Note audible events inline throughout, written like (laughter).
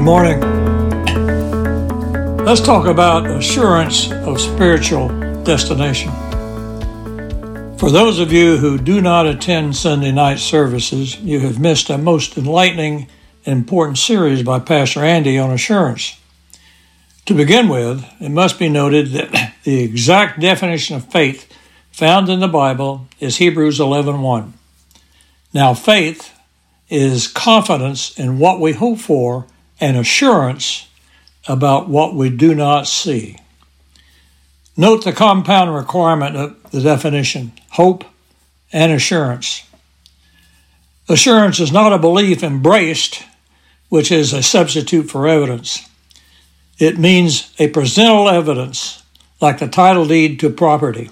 morning. Let's talk about assurance of spiritual destination. For those of you who do not attend Sunday night services, you have missed a most enlightening and important series by Pastor Andy on assurance. To begin with, it must be noted that (clears throat) the exact definition of faith found in the Bible is Hebrews 11:1. Now faith is confidence in what we hope for and assurance about what we do not see. Note the compound requirement of the definition hope and assurance. Assurance is not a belief embraced, which is a substitute for evidence. It means a presentable evidence, like the title deed to property.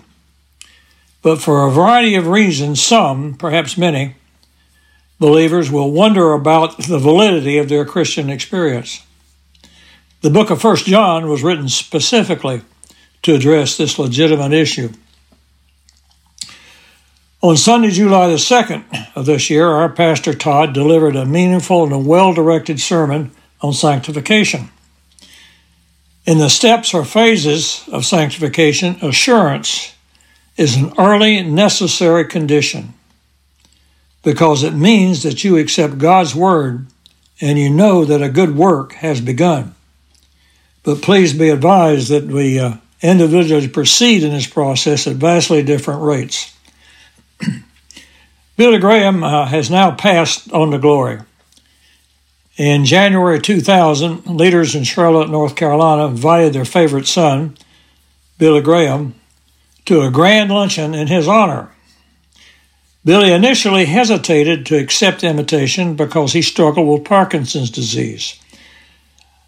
But for a variety of reasons, some, perhaps many, believers will wonder about the validity of their Christian experience. The book of 1 John was written specifically to address this legitimate issue. On Sunday, July the 2nd of this year, our pastor Todd delivered a meaningful and well directed sermon on sanctification. In the steps or phases of sanctification, assurance is an early necessary condition because it means that you accept God's word and you know that a good work has begun. But please be advised that we uh, individually proceed in this process at vastly different rates. (clears throat) Billy Graham uh, has now passed on to glory. In January 2000, leaders in Charlotte, North Carolina invited their favorite son, Billy Graham, to a grand luncheon in his honor. Billy initially hesitated to accept the invitation because he struggled with Parkinson's disease.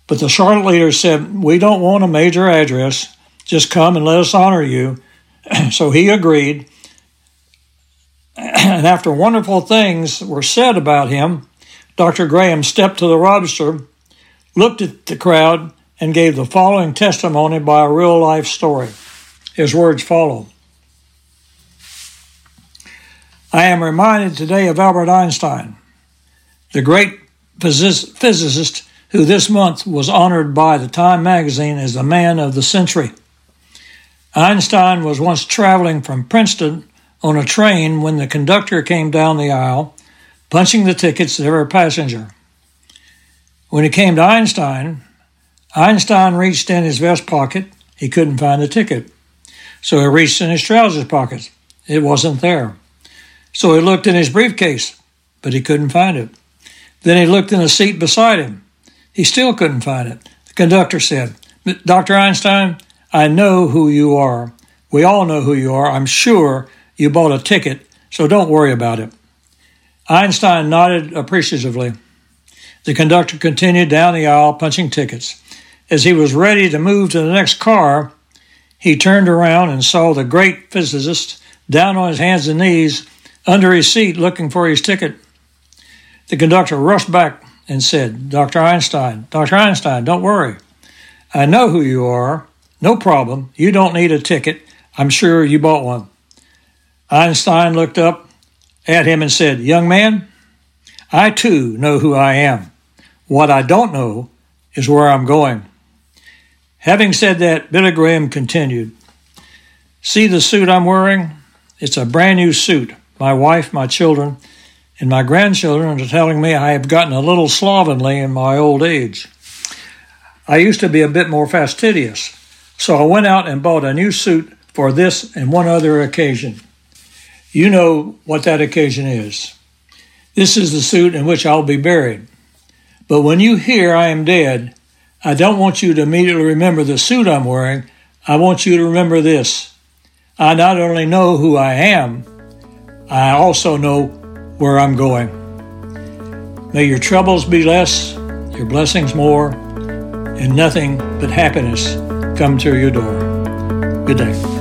But the Charlotte leaders said, We don't want a major address, just come and let us honor you. (clears throat) so he agreed. (clears throat) And after wonderful things were said about him, Dr. Graham stepped to the register, looked at the crowd, and gave the following testimony by a real life story. His words follow. I am reminded today of Albert Einstein, the great physicist who this month was honored by the Time magazine as the man of the century. Einstein was once traveling from Princeton on a train when the conductor came down the aisle, punching the tickets of every passenger. When it came to Einstein, Einstein reached in his vest pocket. He couldn't find the ticket. So he reached in his trousers pocket. It wasn't there. So he looked in his briefcase, but he couldn't find it. Then he looked in the seat beside him. He still couldn't find it. The conductor said, Dr. Einstein, I know who you are. We all know who you are. I'm sure you bought a ticket, so don't worry about it. Einstein nodded appreciatively. The conductor continued down the aisle punching tickets. As he was ready to move to the next car, he turned around and saw the great physicist down on his hands and knees under his seat looking for his ticket. The conductor rushed back and said, Dr. Einstein, Dr. Einstein, don't worry. I know who you are. No problem. You don't need a ticket. I'm sure you bought one. Einstein looked up at him and said, Young man, I too know who I am. What I don't know is where I'm going. Having said that, Billy Graham continued, See the suit I'm wearing? It's a brand new suit. My wife, my children, and my grandchildren are telling me I have gotten a little slovenly in my old age. I used to be a bit more fastidious, so I went out and bought a new suit for this and one other occasion. You know what that occasion is. This is the suit in which I'll be buried. But when you hear I am dead, I don't want you to immediately remember the suit I'm wearing. I want you to remember this. I not only know who I am, I also know where I'm going. May your troubles be less, your blessings more, and nothing but happiness come to your door. Good day.